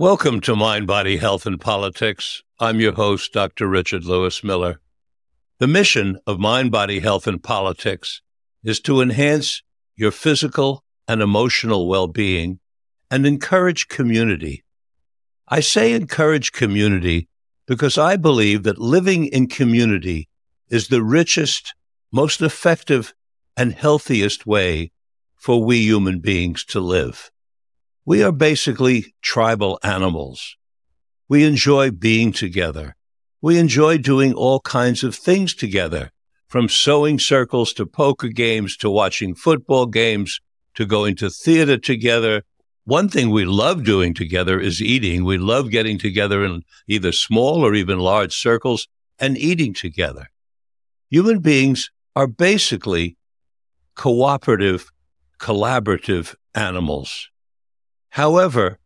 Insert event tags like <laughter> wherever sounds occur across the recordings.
Welcome to Mind, Body, Health, and Politics. I'm your host, Dr. Richard Lewis Miller. The mission of Mind, Body, Health, and Politics is to enhance your physical and emotional well being and encourage community. I say encourage community because I believe that living in community is the richest, most effective, and healthiest way for we human beings to live. We are basically tribal animals. We enjoy being together. We enjoy doing all kinds of things together, from sewing circles to poker games to watching football games to going to theater together. One thing we love doing together is eating. We love getting together in either small or even large circles and eating together. Human beings are basically cooperative, collaborative animals. However,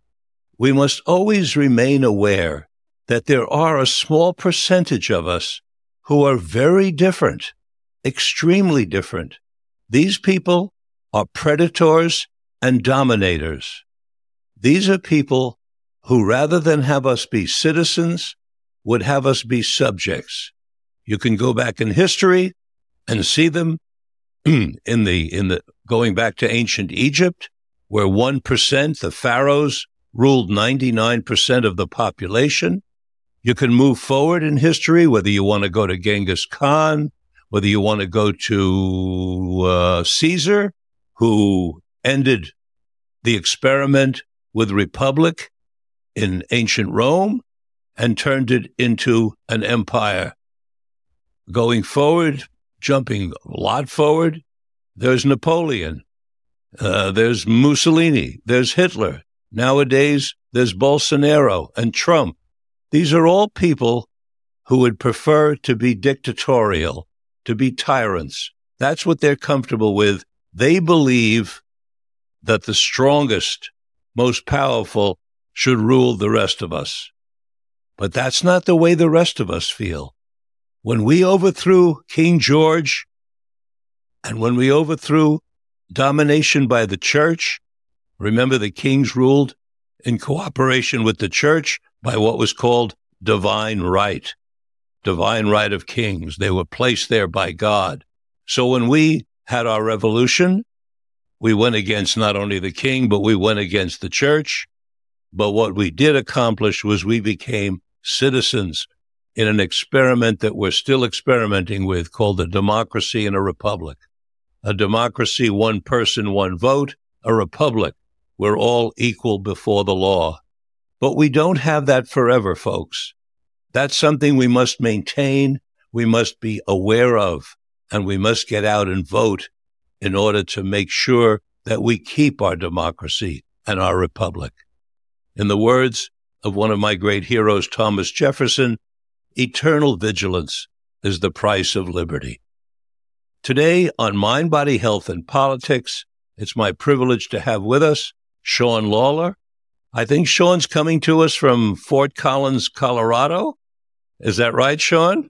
we must always remain aware that there are a small percentage of us who are very different, extremely different. These people are predators and dominators. These are people who, rather than have us be citizens, would have us be subjects. You can go back in history and see them <clears throat> in the, in the, going back to ancient Egypt, where 1%, the pharaohs, ruled 99% of the population. You can move forward in history, whether you want to go to Genghis Khan, whether you want to go to uh, Caesar, who ended the experiment with republic in ancient Rome and turned it into an empire. Going forward, jumping a lot forward, there's Napoleon, uh, there's Mussolini. There's Hitler. Nowadays, there's Bolsonaro and Trump. These are all people who would prefer to be dictatorial, to be tyrants. That's what they're comfortable with. They believe that the strongest, most powerful should rule the rest of us. But that's not the way the rest of us feel. When we overthrew King George and when we overthrew domination by the church. Remember, the kings ruled in cooperation with the church by what was called divine right, divine right of kings. They were placed there by God. So when we had our revolution, we went against not only the king, but we went against the church. But what we did accomplish was we became citizens in an experiment that we're still experimenting with called a democracy and a republic a democracy, one person, one vote, a republic. We're all equal before the law. But we don't have that forever, folks. That's something we must maintain, we must be aware of, and we must get out and vote in order to make sure that we keep our democracy and our republic. In the words of one of my great heroes, Thomas Jefferson, eternal vigilance is the price of liberty. Today on Mind, Body, Health, and Politics, it's my privilege to have with us Sean Lawlor. I think Sean's coming to us from Fort Collins, Colorado. Is that right, Sean?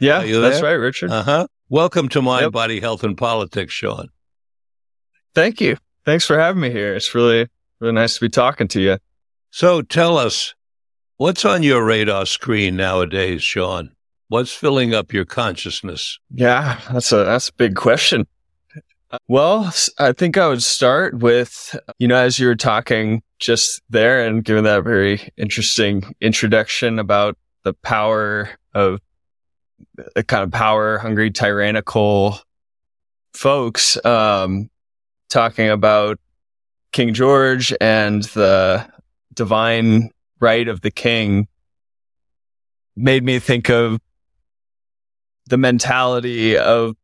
Yeah, that's right, Richard. Uh huh. Welcome to Mind, yep. Body, Health, and Politics, Sean. Thank you. Thanks for having me here. It's really, really nice to be talking to you. So tell us, what's on your radar screen nowadays, Sean? What's filling up your consciousness? Yeah, that's a that's a big question. Well, I think I would start with, you know, as you were talking just there and giving that very interesting introduction about the power of the kind of power hungry, tyrannical folks, um, talking about King George and the divine right of the king made me think of the mentality of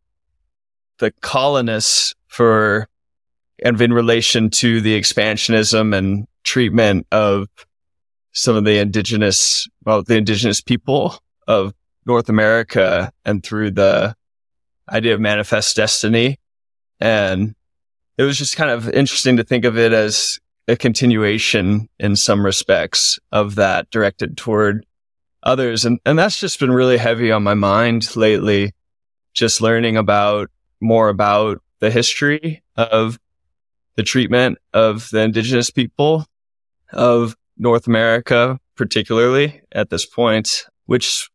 the colonists for and in relation to the expansionism and treatment of some of the indigenous, well, the indigenous people of North America and through the idea of manifest destiny. And it was just kind of interesting to think of it as a continuation in some respects of that directed toward others. And, and that's just been really heavy on my mind lately. Just learning about more about the history of the treatment of the indigenous people of North America, particularly at this point, which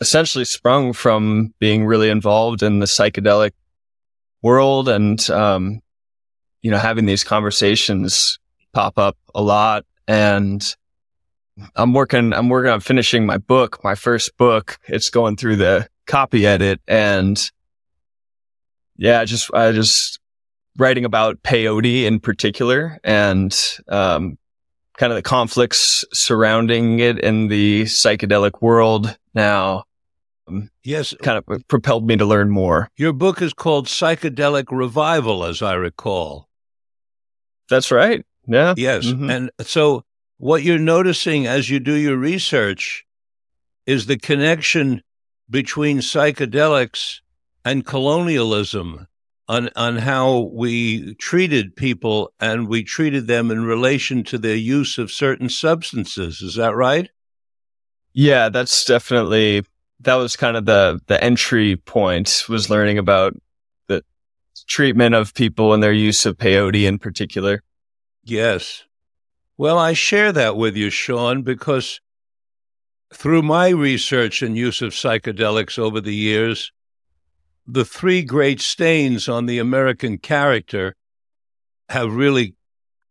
essentially sprung from being really involved in the psychedelic world and, um, you know, having these conversations pop up a lot. And I'm working, I'm working on finishing my book, my first book. It's going through the copy edit and yeah, just, I just writing about peyote in particular and, um, kind of the conflicts surrounding it in the psychedelic world now. Um, yes. Kind of propelled me to learn more. Your book is called Psychedelic Revival, as I recall. That's right. Yeah. Yes. Mm-hmm. And so what you're noticing as you do your research is the connection between psychedelics and colonialism on, on how we treated people and we treated them in relation to their use of certain substances. Is that right? Yeah, that's definitely, that was kind of the, the entry point was learning about the treatment of people and their use of peyote in particular. Yes. Well, I share that with you, Sean, because through my research and use of psychedelics over the years, the three great stains on the American character have really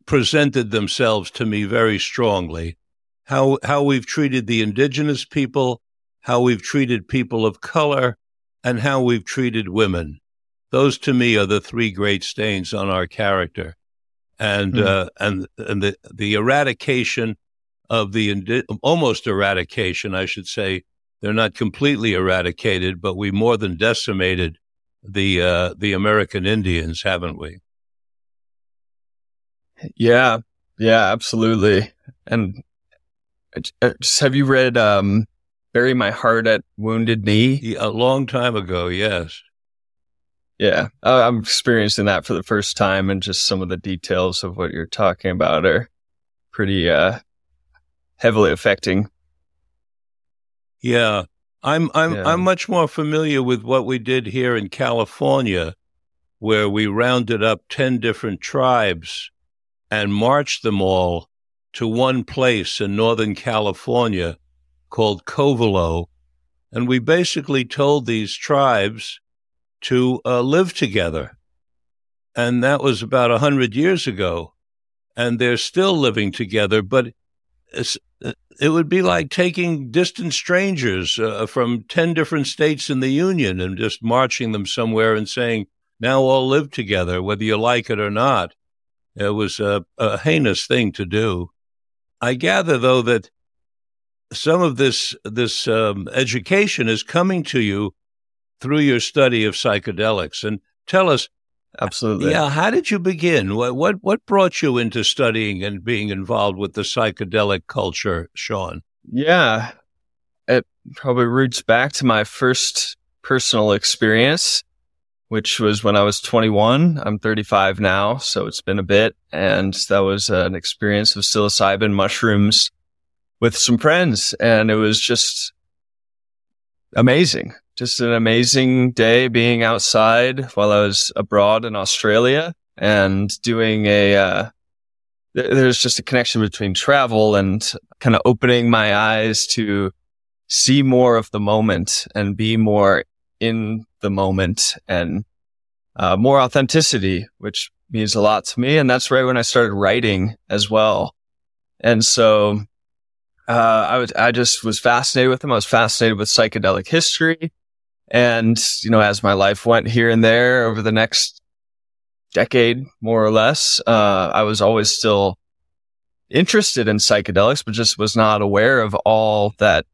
presented themselves to me very strongly. How, how we've treated the indigenous people, how we've treated people of color, and how we've treated women. Those to me are the three great stains on our character. And, mm. uh, and, and the, the eradication of the, indi- almost eradication, I should say, they're not completely eradicated, but we more than decimated the uh, the American Indians, haven't we? Yeah, yeah, absolutely. And uh, have you read um, "Bury My Heart at Wounded Knee"? A long time ago, yes. Yeah, I'm experiencing that for the first time, and just some of the details of what you're talking about are pretty uh, heavily affecting yeah. I'm I'm yeah. I'm much more familiar with what we did here in California where we rounded up 10 different tribes and marched them all to one place in Northern California called Covelo. And we basically told these tribes to uh, live together. And that was about a hundred years ago. And they're still living together, but it would be like taking distant strangers uh, from 10 different states in the Union and just marching them somewhere and saying, now all live together, whether you like it or not. It was a, a heinous thing to do. I gather, though, that some of this, this um, education is coming to you through your study of psychedelics. And tell us, uh, Absolutely. Yeah. How did you begin? What, what, what brought you into studying and being involved with the psychedelic culture, Sean? Yeah. It probably roots back to my first personal experience, which was when I was 21. I'm 35 now, so it's been a bit. And that was an experience of psilocybin mushrooms with some friends. And it was just amazing just an amazing day being outside while I was abroad in Australia and doing a, uh, th- there's just a connection between travel and kind of opening my eyes to see more of the moment and be more in the moment and uh, more authenticity, which means a lot to me. And that's right when I started writing as well. And so, uh, I was, I just was fascinated with them. I was fascinated with psychedelic history. And, you know, as my life went here and there over the next decade, more or less, uh, I was always still interested in psychedelics, but just was not aware of all that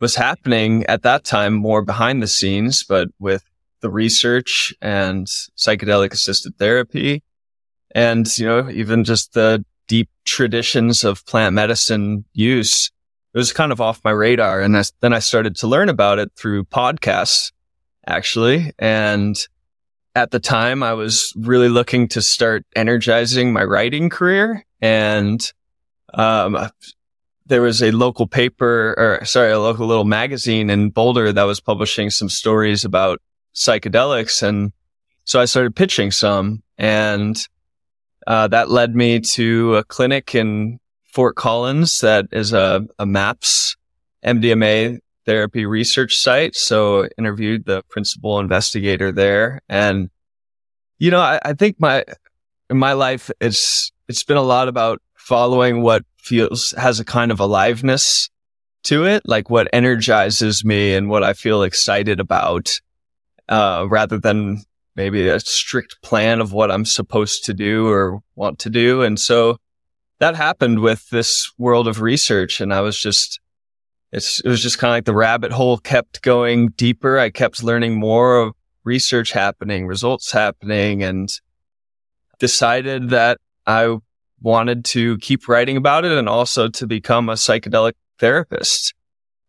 was happening at that time more behind the scenes, but with the research and psychedelic assisted therapy and, you know, even just the deep traditions of plant medicine use it was kind of off my radar. And I, then I started to learn about it through podcasts, actually. And at the time, I was really looking to start energizing my writing career. And, um, there was a local paper or sorry, a local little magazine in Boulder that was publishing some stories about psychedelics. And so I started pitching some and, uh, that led me to a clinic in Fort Collins that is a, a MAPS MDMA therapy research site. So interviewed the principal investigator there. And, you know, I, I think my, in my life, it's, it's been a lot about following what feels has a kind of aliveness to it, like what energizes me and what I feel excited about, uh, rather than maybe a strict plan of what I'm supposed to do or want to do. And so that happened with this world of research. And I was just, it's, it was just kind of like the rabbit hole kept going deeper. I kept learning more of research happening, results happening, and decided that I wanted to keep writing about it and also to become a psychedelic therapist.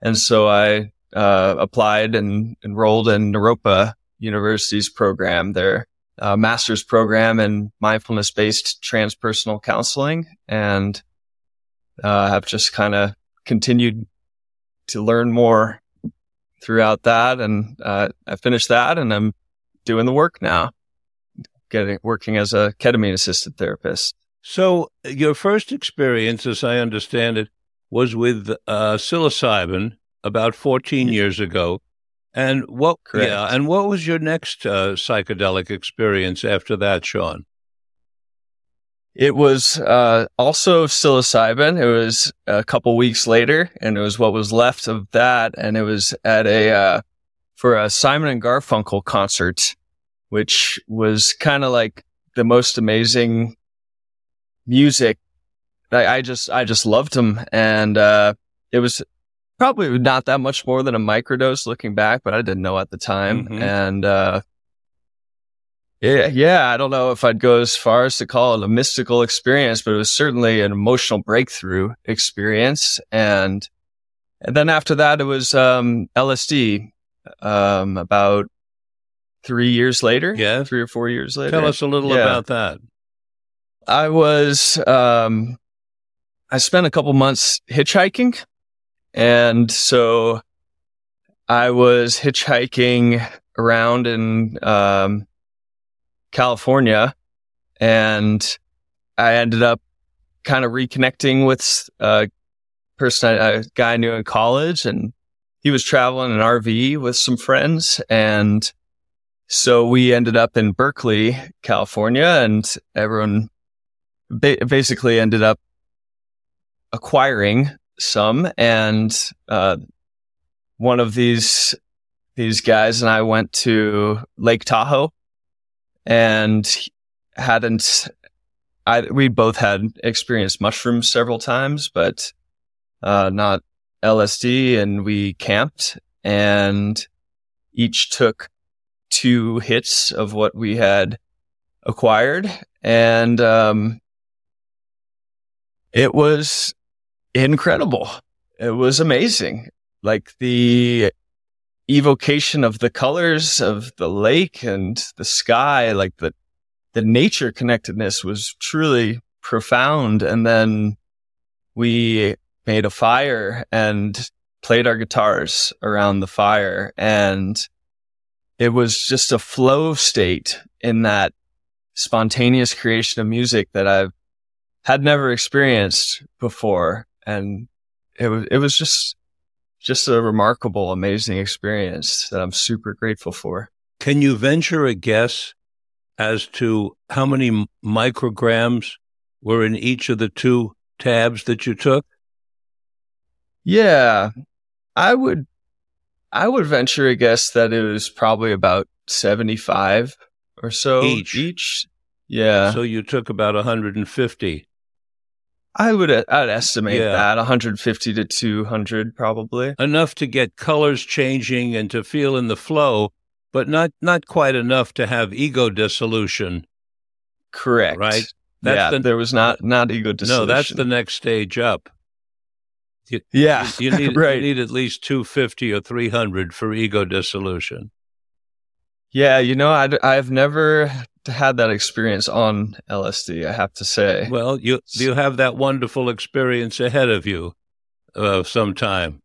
And so I uh, applied and enrolled in Naropa University's program, their uh, master's program in mindfulness based transpersonal counseling. And uh, have just kind of continued to learn more throughout that. And uh, I finished that and I'm doing the work now, getting working as a ketamine assisted therapist. So your first experience, as I understand it, was with uh, psilocybin about 14 years ago. And what? Correct. Yeah. And what was your next uh, psychedelic experience after that, Sean? It was uh, also psilocybin. It was a couple weeks later, and it was what was left of that. And it was at a uh, for a Simon and Garfunkel concert, which was kind of like the most amazing music. I, I just I just loved them, and uh, it was probably not that much more than a microdose looking back, but I didn't know at the time. Mhm. And uh, yeah, yeah, I don't know if I'd go as far as to call it a mystical experience, but it was certainly an emotional breakthrough experience. And and then after that, it was um, LSD. Um, about three years later, Yeah. three or four years later. Tell us a little Yeah. about that. I was, um, I spent a couple months hitchhiking. And so I was hitchhiking around in, um, California and I ended up kind of reconnecting with a person, a guy I knew in college and he was traveling in an RV with some friends and so we ended up in Berkeley, California and everyone ba- basically ended up acquiring some and uh, one of these these guys and I went to Lake Tahoe and hadn't I we both had experienced mushrooms several times but uh, not LSD and we camped and each took two hits of what we had acquired and um it was incredible. It was amazing. Like the evocation of the colors of the lake and the sky, like the, the nature connectedness was truly profound. And then we made a fire and played our guitars around the fire. And it was just a flow state in that spontaneous creation of music that I've had never experienced before. And it was, it was just, just a remarkable, amazing experience that I'm super grateful for. Can you venture a guess as to how many micrograms were in each of the two tabs that you took? Yeah, I would, I would venture a guess that it was probably about 75 or so Each. Each. Yeah. So you took about 150. I would, uh, I'd estimate Yeah. that 150 to 200 probably. Enough to get colors changing and to feel in the flow, but not, not quite enough to have ego dissolution. Correct. Right. That's yeah. the- there was not, not ego dissolution. No, that's the next stage up. yeah. You need, <laughs> right. you need at least 250 or 300 for ego dissolution. Yeah, you know, I, I've never had that experience on LSD, I have to say. Well, you you have that wonderful experience ahead of you uh, sometime.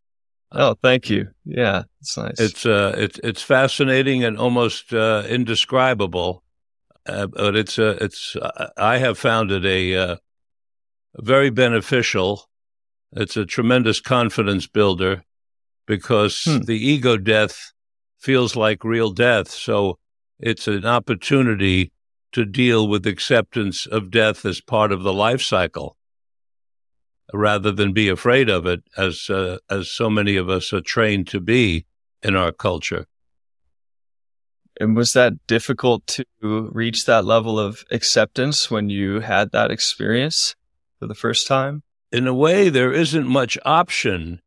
oh, thank you. Yeah, it's nice. It's uh, it's it's fascinating and almost uh, indescribable, uh, but it's uh, it's I have found it a uh, very beneficial. It's a tremendous confidence builder because hmm. the ego death feels like real death. So it's an opportunity to deal with acceptance of death as part of the life cycle rather than be afraid of it as uh, as so many of us are trained to be in our culture. And was that difficult to reach that level of acceptance when you had that experience for the first time? In a way, there isn't much option.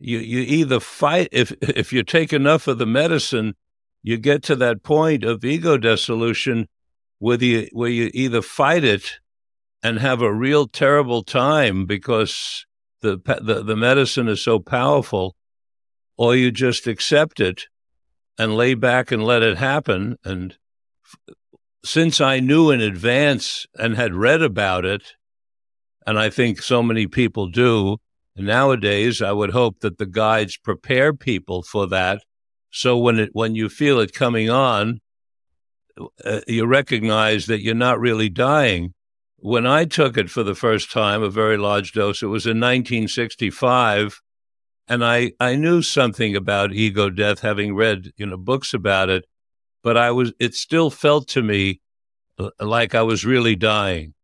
You you either fight if if you take enough of the medicine, you get to that point of ego dissolution where you where you either fight it and have a real terrible time because the the, the medicine is so powerful, or you just accept it and lay back and let it happen. And since I knew in advance and had read about it, and I think so many people do, nowadays I would hope that the guides prepare people for that. So when it when you feel it coming on, uh, you recognize that you're not really dying. When I took it for the first time, a very large dose, it was in 1965 and I, I knew something about ego death, having read you know books about it, but I was it still felt to me uh, like I was really dying,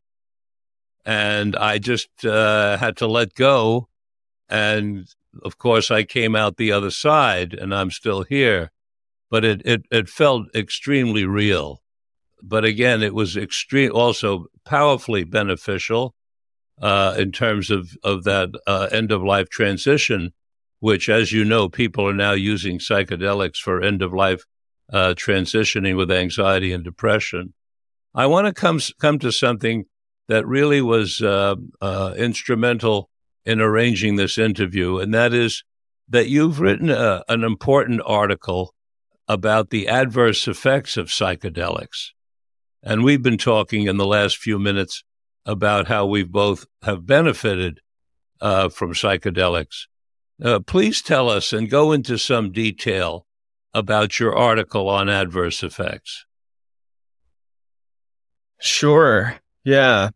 and I just uh, had to let go, and of course I came out the other side, and I'm still here, but it it, it felt extremely real, but again it was extreme also powerfully beneficial. Uh, in terms of, of that uh, end of life transition, which, as you know, people are now using psychedelics for end of life uh, transitioning with anxiety and depression. I want to come come to something that really was uh, uh, instrumental in arranging this interview, and that is that you've written a, an important article about the adverse effects of psychedelics. And we've been talking in the last few minutes about how we both have benefited uh, from psychedelics. Uh, please tell us and go into some detail about your article on adverse effects. Sure. Yeah.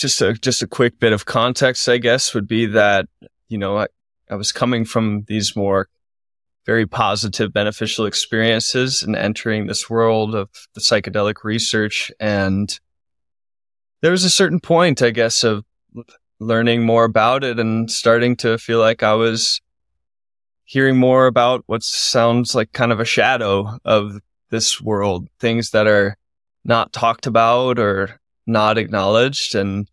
Just a just a quick bit of context, I guess, would be that you know I, I was coming from these more very positive, beneficial experiences and entering this world of the psychedelic research, and there was a certain point, I guess, of learning more about it and starting to feel like I was hearing more about what sounds like kind of a shadow of this world, things that are not talked about or not acknowledged and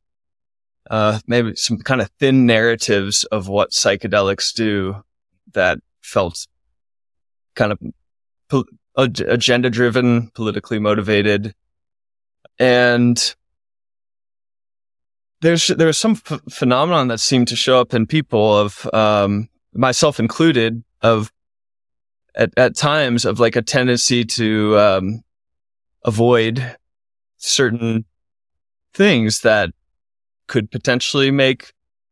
uh, maybe some kind of thin narratives of what psychedelics do that felt kind of agenda driven, politically motivated. And there's there was some phenomenon that seemed to show up in people of um, myself included of at, at times of like a tendency to um, avoid certain things that could potentially make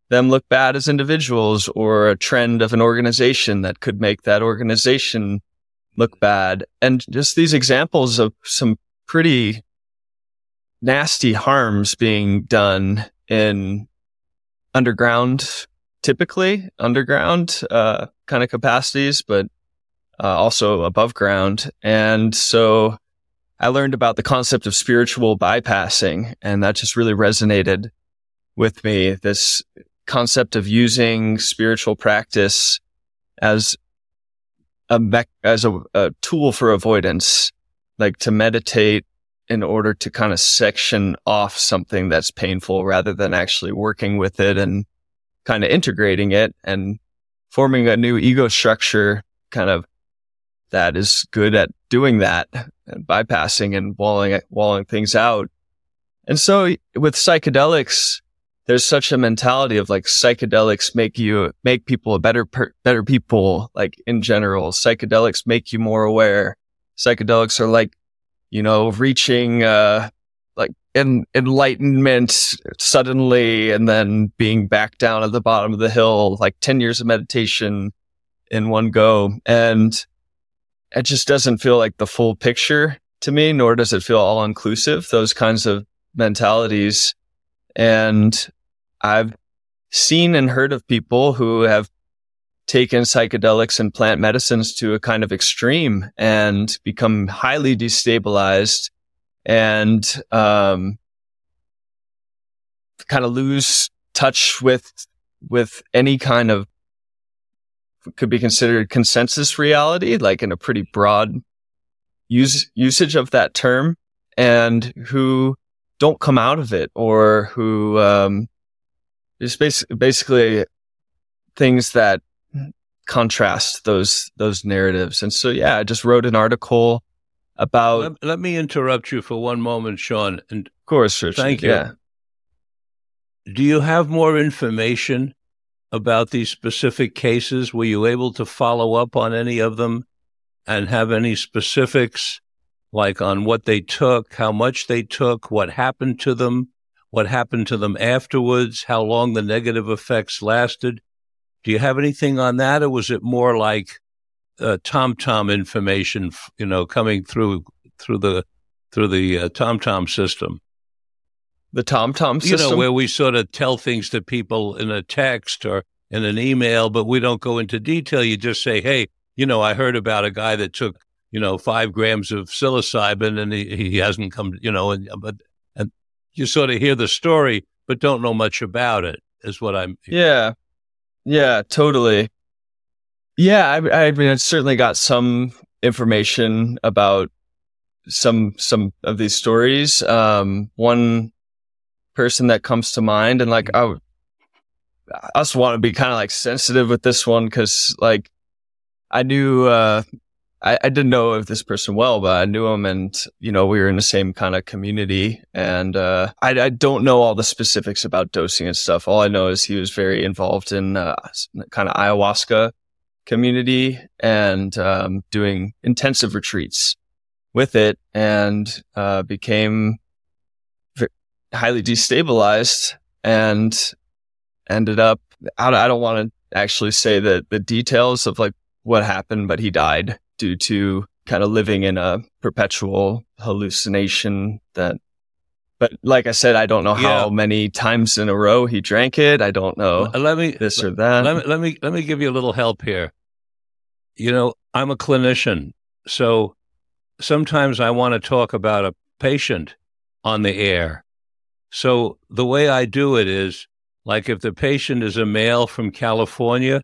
them look bad as individuals or a trend of an organization that could make that organization look bad. And just these examples of some pretty nasty harms being done in underground, typically underground, uh, kind of capacities, but uh, also above ground. And so I learned about the concept of spiritual bypassing, and that just really resonated with me. This concept of using spiritual practice as a me- as a, a tool for avoidance, like to meditate in order to kind of section off something that's painful rather than actually working with it and kind of integrating it and forming a new ego structure kind of that is good at doing that and bypassing and walling, walling things out. And so with psychedelics, there's such a mentality of like psychedelics make you, make people a better, per, better people, like in general. Psychedelics make you more aware. Psychedelics are like you know, reaching, uh, like en- enlightenment suddenly and then being back down at the bottom of the hill, like 10 years of meditation in one go. And it just doesn't feel like the full picture to me, nor does it feel all inclusive, those kinds of mentalities. And I've seen and heard of people who have taken psychedelics and plant medicines to a kind of extreme and become highly destabilized and um, kind of lose touch with with any kind of could be considered consensus reality, like in a pretty broad use usage of that term, and who don't come out of it or who um, just basically, basically things that contrast those those narratives. And so, yeah, I just wrote an article about. Let, let me interrupt you for one moment, Sean. And of course, Richard. thank you. Yeah. Do you have more information about these specific cases? Were you able to follow up on any of them and have any specifics, like on what they took, how much they took, what happened to them, what happened to them afterwards, how long the negative effects lasted? Do you have anything on that, or was it more like uh, Tom information, you know, coming through through the through the uh, TomTom system? The TomTom system, you know, where we sort of tell things to people in a text or in an email, but we don't go into detail. You just say, "Hey, you know, I heard about a guy that took, you know, five grams of psilocybin and he, he hasn't come, you know, and but and you sort of hear the story, but don't know much about it. Is what I'm. Yeah, yeah, totally. Yeah, I, I mean, I certainly got some information about some some of these stories. Um, one person that comes to mind, and like I, I also want to be kind of like sensitive with this one because like I knew uh, I, I didn't know of this person well, but I knew him, and you know we were in the same kind of community. And uh, I, I, don't know all the specifics about dosing and stuff. All I know is he was very involved in uh, kind of ayahuasca community and um, doing intensive retreats with it, and uh, became highly destabilized and ended up. I don't, I don't want to actually say that the details of like what happened, but he died due to kind of living in a perpetual hallucination that but like I said, I don't know yeah. how many times in a row he drank it. I don't know. Let me this or that. Let me let me let me give you a little help here. You know, I'm a clinician, so sometimes I want to talk about a patient on the air. So the way I do it is like if the patient is a male from California,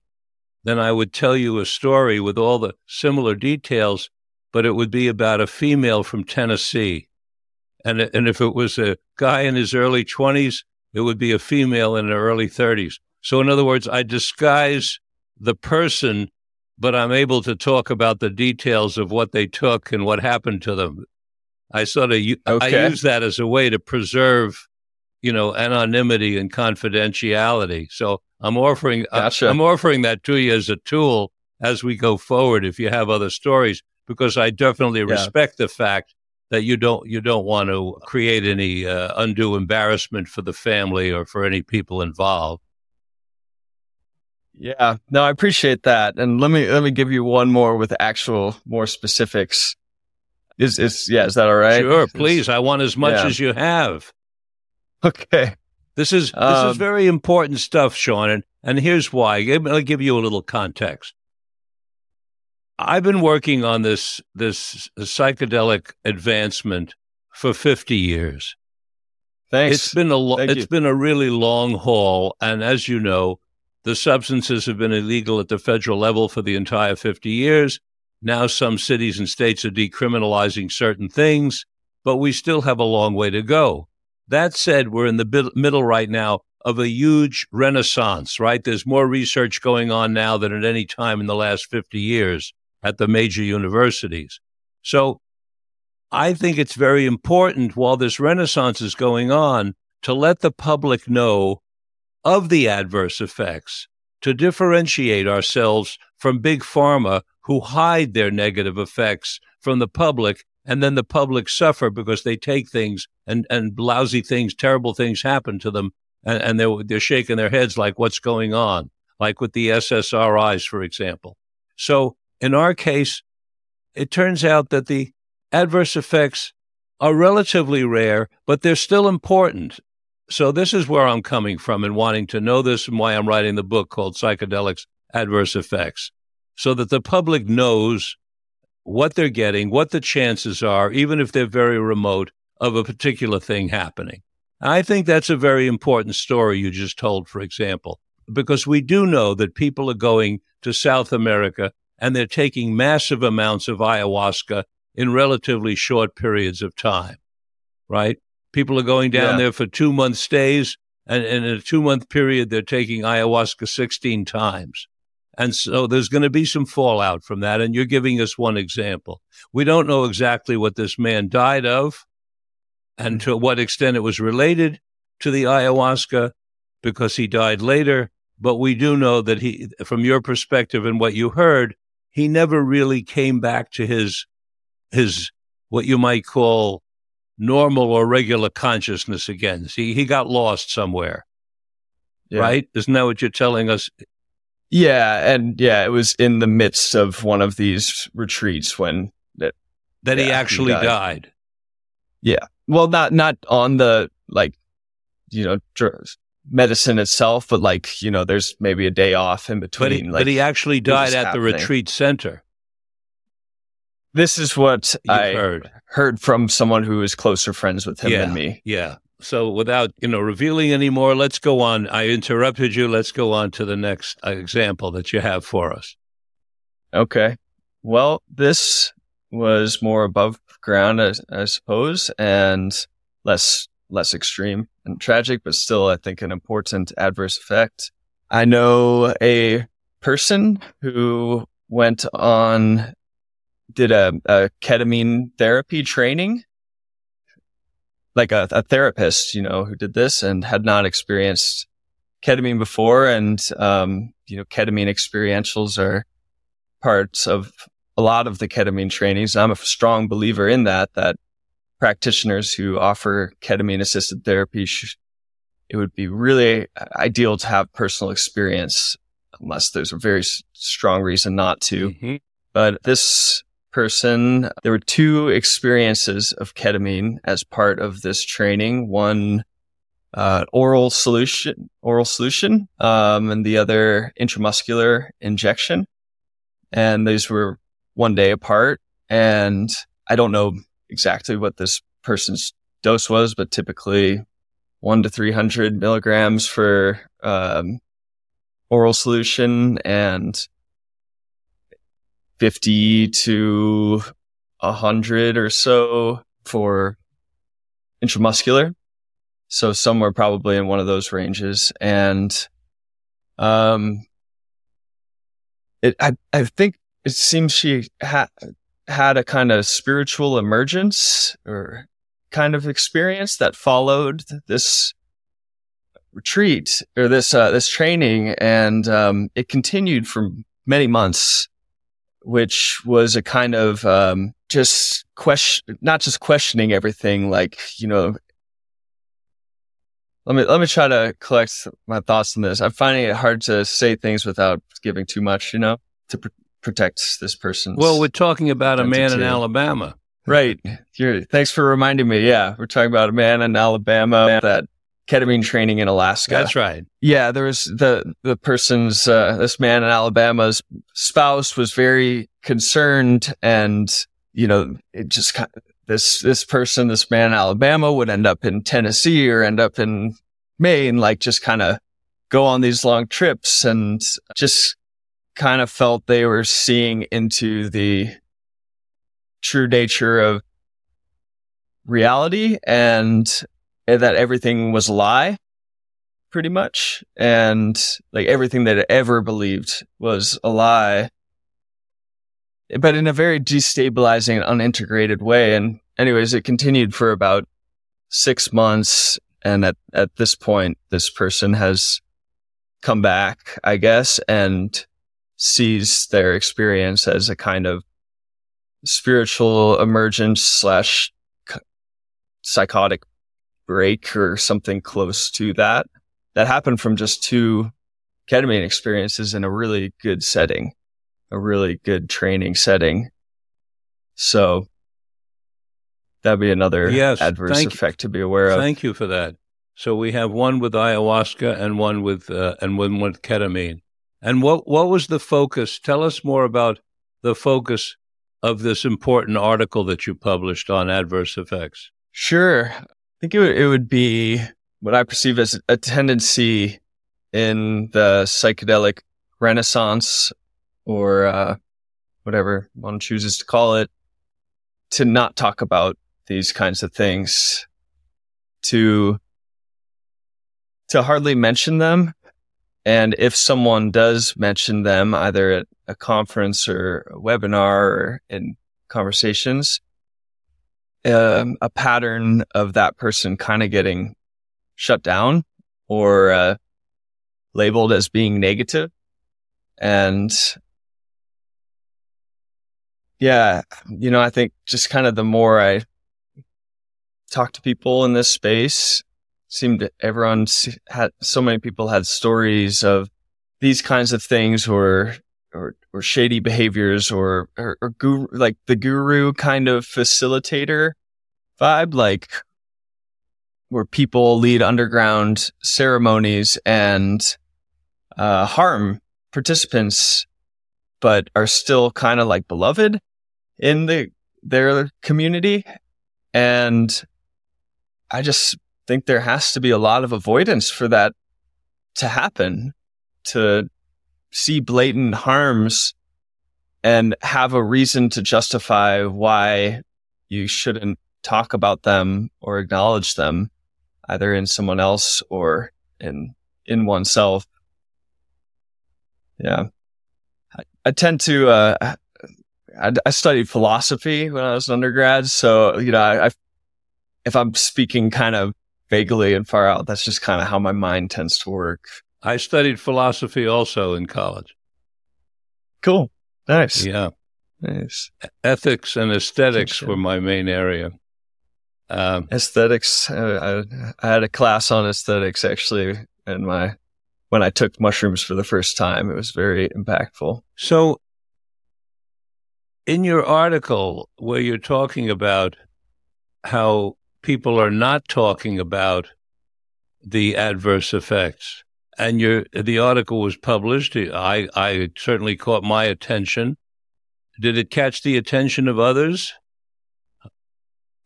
then I would tell you a story with all the similar details, but it would be about a female from Tennessee. And, and if it was a guy in his early 20s, it would be a female in her early 30s. So, in other words, I disguise the person, but I'm able to talk about the details of what they took and what happened to them. I sort of okay. I use that as a way to preserve, you know, anonymity and confidentiality. So I'm offering uh, gotcha. I'm offering that to you as a tool as we go forward if you have other stories because I definitely yeah. respect the fact that you don't you don't want to create any uh, undue embarrassment for the family or for any people involved. Yeah, no, I appreciate that. And let me let me give you one more with actual more specifics. Is is yeah, is that all right? Sure, please. I want as much yeah. as you have. <laughs> Okay. This is this um, is very important stuff, Sean, and, and here's why. I'll give you a little context. I've been working on this this psychedelic advancement for 50 years. Thanks. It's been a lo- Thank it's you. been a really long haul, and as you know, the substances have been illegal at the federal level for the entire 50 years. Now, some cities and states are decriminalizing certain things, but we still have a long way to go. That said, we're in the middle right now of a huge renaissance, right? There's more research going on now than at any time in the last 50 years at the major universities. So I think it's very important while this renaissance is going on to let the public know of the adverse effects, to differentiate ourselves from big pharma who hide their negative effects from the public and then the public suffer because they take things and, and lousy things, terrible things happen to them, and, and they're, they're shaking their heads like, what's going on? Like with the SSRIs, for example. So in our case, it turns out that the adverse effects are relatively rare, but they're still important. so this is where I'm coming from and wanting to know this and why I'm writing the book called Psychedelics Adverse Effects, so that the public knows what they're getting, what the chances are, even if they're very remote, of a particular thing happening. I think that's a very important story you just told, for example, because we do know that people are going to South America and they're taking massive amounts of ayahuasca in relatively short periods of time, right? People are going down yeah. there for two month stays, and, and in a two month period, they're taking ayahuasca 16 times. And so there's going to be some fallout from that. And you're giving us one example. We don't know exactly what this man died of and mm. to what extent it was related to the ayahuasca because he died later. But we do know that he, from your perspective and what you heard, he never really came back to his, his, what you might call normal or regular consciousness again. See, he got lost somewhere. Yeah. Right? Isn't that what you're telling us? Yeah, and yeah, it was in the midst of one of these retreats when that that yeah, he actually he died. died. Yeah. Well, not not on the like, you know, dr- medicine itself, but like, you know, there's maybe a day off in between. But he, like, but he actually died at happening. the retreat center. This is what You've I heard. heard from someone who is closer friends with him yeah, than me. Yeah. So without, you know, revealing any more, let's go on. I interrupted you. Let's go on to the next example that you have for us. Okay. Well, this was more above ground, I, I suppose, and less less extreme and tragic, but still, I think, an important adverse effect. I know a person who went on, did a, a ketamine therapy training like a, a therapist, you know, who did this and had not experienced ketamine before. And, um, you know, ketamine experientials are parts of a lot of the ketamine trainings. I'm a strong believer in that, that practitioners who offer ketamine assisted therapy, sh- it would be really ideal to have personal experience unless there's a very strong reason not to. Mm-hmm. But this person. There were two experiences of ketamine as part of this training. One, uh, oral solution, oral solution, um, and the other intramuscular injection. And these were one day apart. And I don't know exactly what this person's dose was, but typically one to 300 milligrams for, um, oral solution and 50 to 100 or so for intramuscular. So somewhere probably in one of those ranges. And, um, it, I, I think it seems she had, had a kind of spiritual emergence or kind of experience that followed this retreat or this, uh, this training. And, um, it continued for many months which was a kind of um, just question, not just questioning everything. Like you know, let me let me try to collect my thoughts on this. I'm finding it hard to say things without giving too much. You know, to pr- protect this person. Well, we're talking about a man in Alabama. Right. You're, thanks for reminding me. Yeah, we're talking about a man in Alabama that ketamine training in Alaska. That's right. Yeah, there was the the person's uh, this man in Alabama's spouse was very concerned, and you know, it just kind of, this this person, this man in Alabama, would end up in Tennessee or end up in Maine, like just kind of go on these long trips, and just kind of felt they were seeing into the true nature of reality and that everything was a lie pretty much. And like everything that it ever believed was a lie, but in a very destabilizing, unintegrated way. And anyways, it continued for about six months. And at, at this point, this person has come back, I guess, and sees their experience as a kind of spiritual emergence slash psychotic break or something close to that. That happened from just two ketamine experiences in a really good setting, a really good training setting. So that'd be another yes, adverse effect to be aware of. Thank you for that. So we have one with ayahuasca and one with uh, and one with ketamine. And what what was the focus? Tell us more about the focus of this important article that you published on adverse effects. Sure. I think it would, it would be what I perceive as a tendency in the psychedelic renaissance or uh, whatever one chooses to call it to not talk about these kinds of things to to hardly mention them. And if someone does mention them either at a conference or a webinar or in conversations um, a pattern of that person kind of getting shut down or uh, labeled as being negative. And yeah, you know, I think just kind of the more I talk to people in this space, seemed everyone had so many people had stories of these kinds of things or or or shady behaviors or or, or guru, like the guru kind of facilitator vibe, like where people lead underground ceremonies and uh, harm participants, but are still kind of like beloved in the their community. And I just think there has to be a lot of avoidance for that to happen, to see blatant harms and have a reason to justify why you shouldn't talk about them or acknowledge them either in someone else or in in oneself. Yeah, I, I tend to. Uh, I, I, studied philosophy when I was an undergrad, so you know, I, I if I'm speaking kind of vaguely and far out, that's just kind of how my mind tends to work. I studied philosophy also in college. Cool. Nice. Yeah. Nice. Ethics and aesthetics were my main area. Um, aesthetics. Uh, I, I, had a class on aesthetics actually in my when I took mushrooms for the first time. It was very impactful. So, in your article where you're talking about how people are not talking about the adverse effects, and your the article was published, I I certainly caught my attention. Did it catch the attention of others?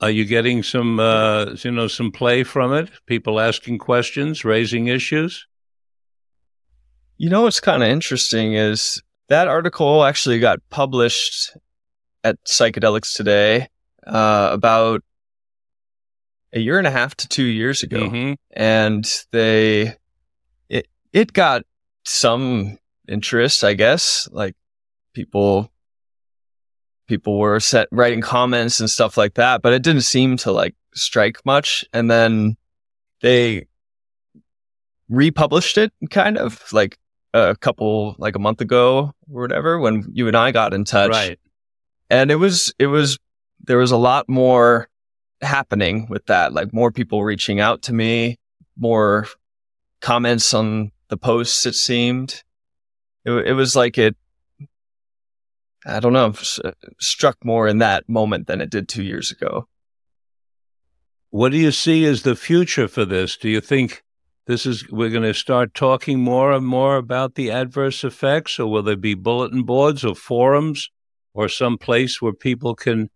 Are you getting some, uh, you know, some play from it? People asking questions, raising issues. You know what's kind of interesting is that article actually got published at Psychedelics Today uh, about a year and a half to two years ago, mm-hmm. and they it got some interest, I guess, like people people were set writing comments and stuff like that, but it didn't seem to like strike much. And then they republished it kind of like a couple, like a month ago or whatever, when you and I got in touch. Right. And it was, it was, there was a lot more happening with that, like more people reaching out to me, more comments on the posts, it seemed. It, it was like it, I don't know, uh, struck more in that moment than it did two years ago. What do you see as the future for this? Do you think this is we're going to start talking more and more about the adverse effects, or will there be bulletin boards or forums or some place where people can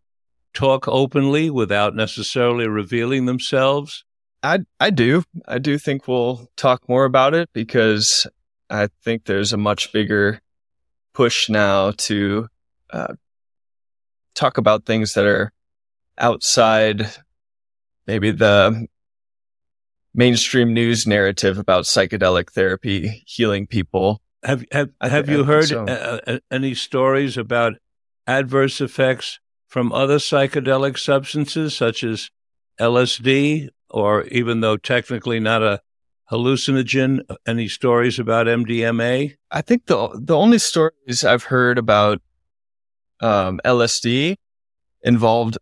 talk openly without necessarily revealing themselves? I I do. I do think we'll talk more about it because I think there's a much bigger push now to uh, talk about things that are outside maybe the mainstream news narrative about psychedelic therapy healing people. Have have have you heard so. Uh, uh, any stories about adverse effects from other psychedelic substances such as LSD or even though technically not a hallucinogen any stories about MDMA? I think the the only stories I've heard about um, LSD involved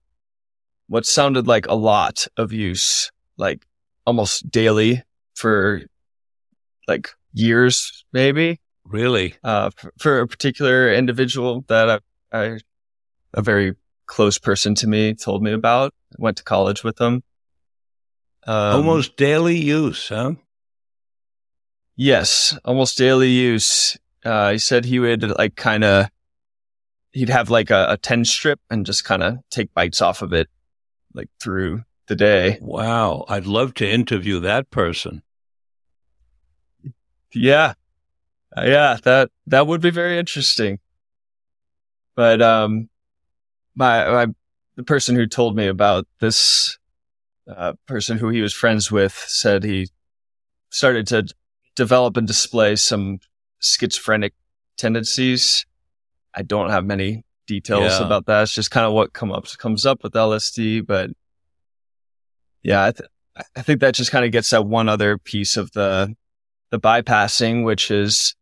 what sounded like a lot of use, like almost daily for like years, maybe. Really? Uh, for, for a particular individual that I, I, a very close person to me told me about. went to college with them. Um, almost daily use, huh? Yes, almost daily use. Uh, he said he would like kind of, he'd have like a, a 10 strip and just kind of take bites off of it like through the day. Wow. I'd love to interview that person. Yeah. Uh, yeah, that, that would be very interesting. But, um, my, my, the person who told me about this, uh, person who he was friends with said he started to develop and display some schizophrenic tendencies. I don't have many details yeah. about that. It's just kind of what come up, comes up with LSD, but yeah, I, th- I think that just kind of gets at one other piece of the, the bypassing, which is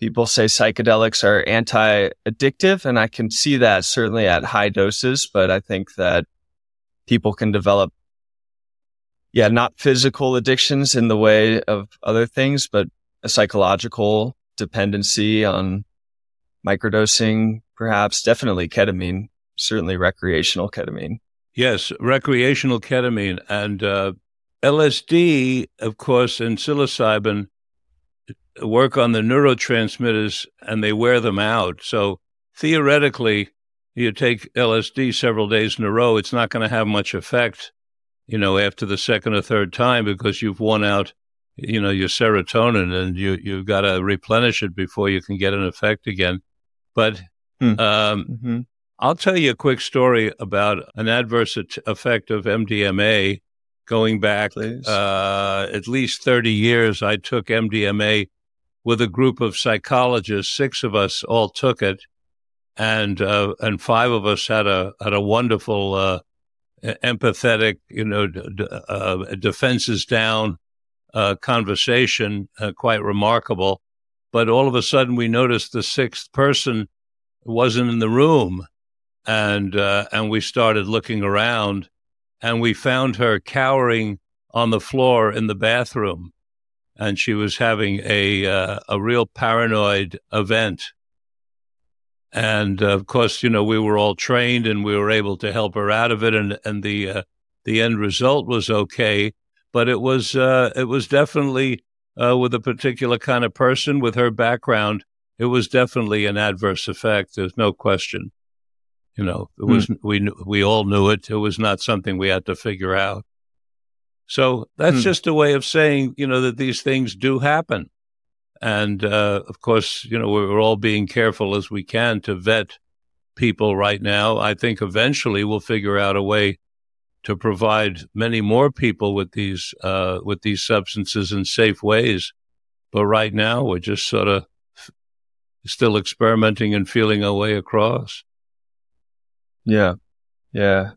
people say psychedelics are anti-addictive. And I can see that certainly at high doses, but I think that people can develop, yeah, not physical addictions in the way of other things, but a psychological dependency on microdosing, perhaps definitely ketamine, certainly recreational ketamine. Yes, recreational ketamine and uh, LSD, of course, and psilocybin work on the neurotransmitters and they wear them out. So theoretically, you take LSD several days in a row, it's not going to have much effect, you know, after the second or third time because you've worn out, you know, your serotonin and you, you've got to replenish it before you can get an effect again. But hmm. um, mm-hmm. I'll tell you a quick story about an adverse effect of MDMA going back uh, at least 30 years. I took MDMA with a group of psychologists. Six of us all took it, and uh, and five of us had a had a wonderful, uh, empathetic, you know, uh, defenses down uh, conversation, uh, quite remarkable. But all of a sudden, we noticed the sixth person wasn't in the room and uh, and we started looking around, and we found her cowering on the floor in the bathroom, and she was having a uh, a real paranoid event. And uh, of course, you know, we were all trained, and we were able to help her out of it, and and the uh, the end result was okay, but it was uh, it was definitely uh, with a particular kind of person with her background. It was definitely an adverse effect. There's no question. You know, it was mm. we we all knew it. It was not something we had to figure out. So that's mm. just a way of saying, you know, that these things do happen. And uh, of course, you know, we're all being careful as we can to vet people right now. I think eventually we'll figure out a way to provide many more people with these uh, with these substances in safe ways. But right now, we're just sort of still experimenting and feeling our way across. Yeah. Yeah.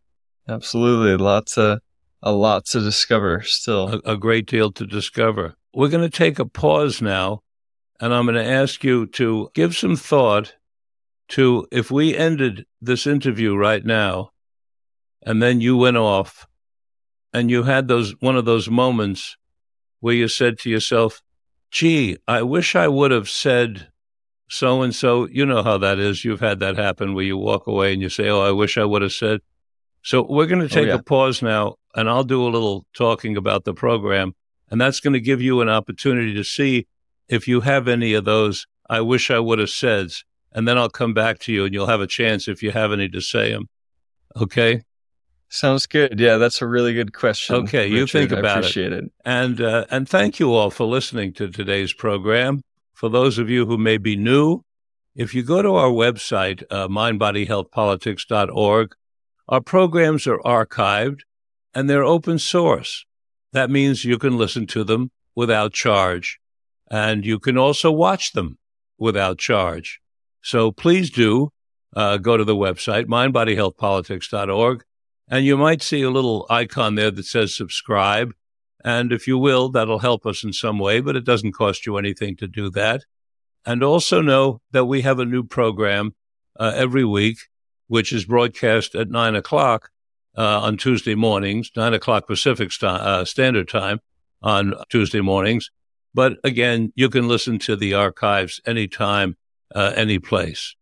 Absolutely. Lots of, a lot to discover still. A, a great deal to discover. We're going to take a pause now, and I'm going to ask you to give some thought to if we ended this interview right now, and then you went off, and you had those one of those moments where you said to yourself, "Gee, I wish I would have said so and so. You know how that is. You've had that happen where you walk away and you say, Oh, I wish I would have said. So we're going to oh, take oh, yeah. a pause now and I'll do a little talking about the program. And that's going to give you an opportunity to see if you have any of those, I wish I would have said. And then I'll come back to you and you'll have a chance if you have any to say them. Okay. Sounds good. Yeah, that's a really good question. Okay, Richard. you think about I appreciate it. it. And uh, and thank you all for listening to today's program for those of you who may be new, if you go to our website, uh, mindbodyhealthpolitics.org, our programs are archived and they're open source. That means you can listen to them without charge. And you can also watch them without charge. So please do uh, go to the website, mindbodyhealthpolitics.org, and you might see a little icon there that says subscribe. And if you will, that'll help us in some way, but it doesn't cost you anything to do that. And also know that we have a new program uh, every week, which is broadcast at nine o'clock uh, on Tuesday mornings, nine o'clock Pacific st- uh, Standard Time on Tuesday mornings. But again, you can listen to the archives anytime, uh, any place.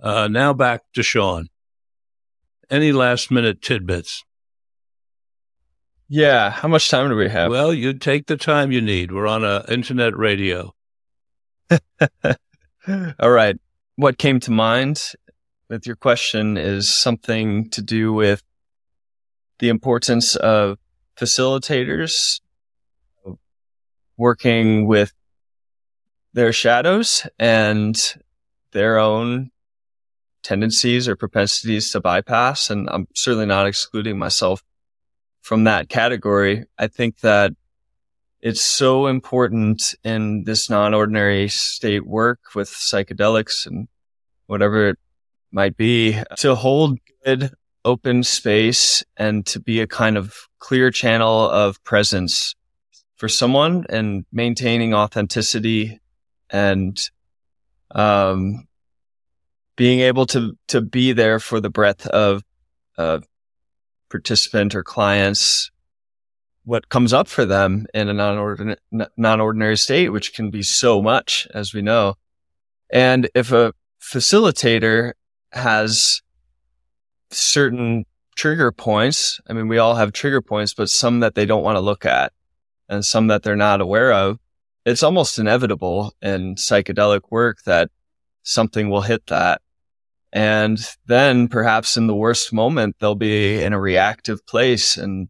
Uh, now back to Sean. Any last minute tidbits? Yeah. How much time do we have? Well, you take the time you need. We're on a internet radio. <laughs> All right. What came to mind with your question is something to do with the importance of facilitators working with their shadows and their own tendencies or propensities to bypass. And I'm certainly not excluding myself from that category. I think that it's so important in this non-ordinary state work with psychedelics and whatever it might be to hold good open space and to be a kind of clear channel of presence for someone and maintaining authenticity and um, being able to to be there for the breadth of uh, participant or clients what comes up for them in a non-ordinary, non-ordinary state, which can be so much, as we know. And if a facilitator has certain trigger points, I mean, we all have trigger points, but some that they don't want to look at and some that they're not aware of, it's almost inevitable in psychedelic work that something will hit that. And then perhaps in the worst moment, they'll be in a reactive place and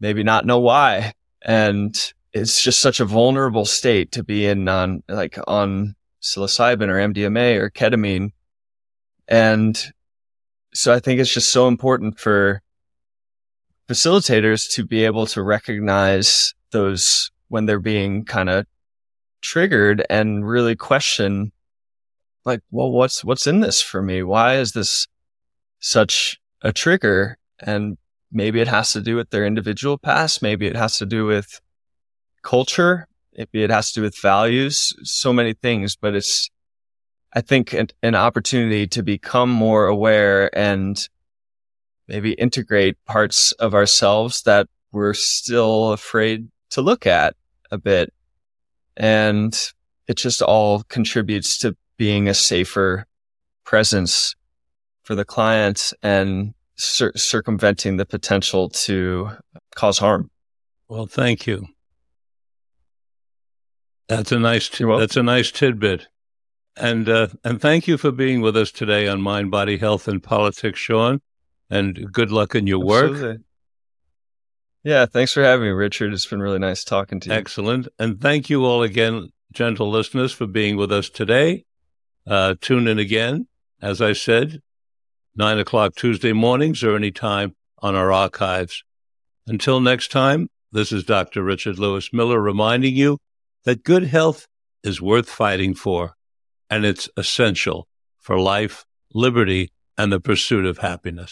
maybe not know why. And it's just such a vulnerable state to be in on like on psilocybin or MDMA or ketamine. And so I think it's just so important for facilitators to be able to recognize those when they're being kind of triggered and really question like, well, what's, what's in this for me? Why is this such a trigger? And maybe it has to do with their individual past. Maybe it has to do with culture. Maybe it has to do with values, so many things, but it's, I think an, an opportunity to become more aware and maybe integrate parts of ourselves that we're still afraid to look at a bit. And it just all contributes to being a safer presence for the client and cir- circumventing the potential to cause harm. Well, thank you. That's a nice. T- that's a nice tidbit, and uh, and thank you for being with us today on Mind, Body, Health, and Politics, Sean. And good luck in your Absolutely. work. Yeah, thanks for having me, Richard. It's been really nice talking to you. Excellent, and thank you all again, gentle listeners, for being with us today. Uh, tune in again, as I said, 9 o'clock Tuesday mornings or any time on our archives. Until next time, this is Dr. Richard Lewis Miller reminding you that good health is worth fighting for, and it's essential for life, liberty, and the pursuit of happiness.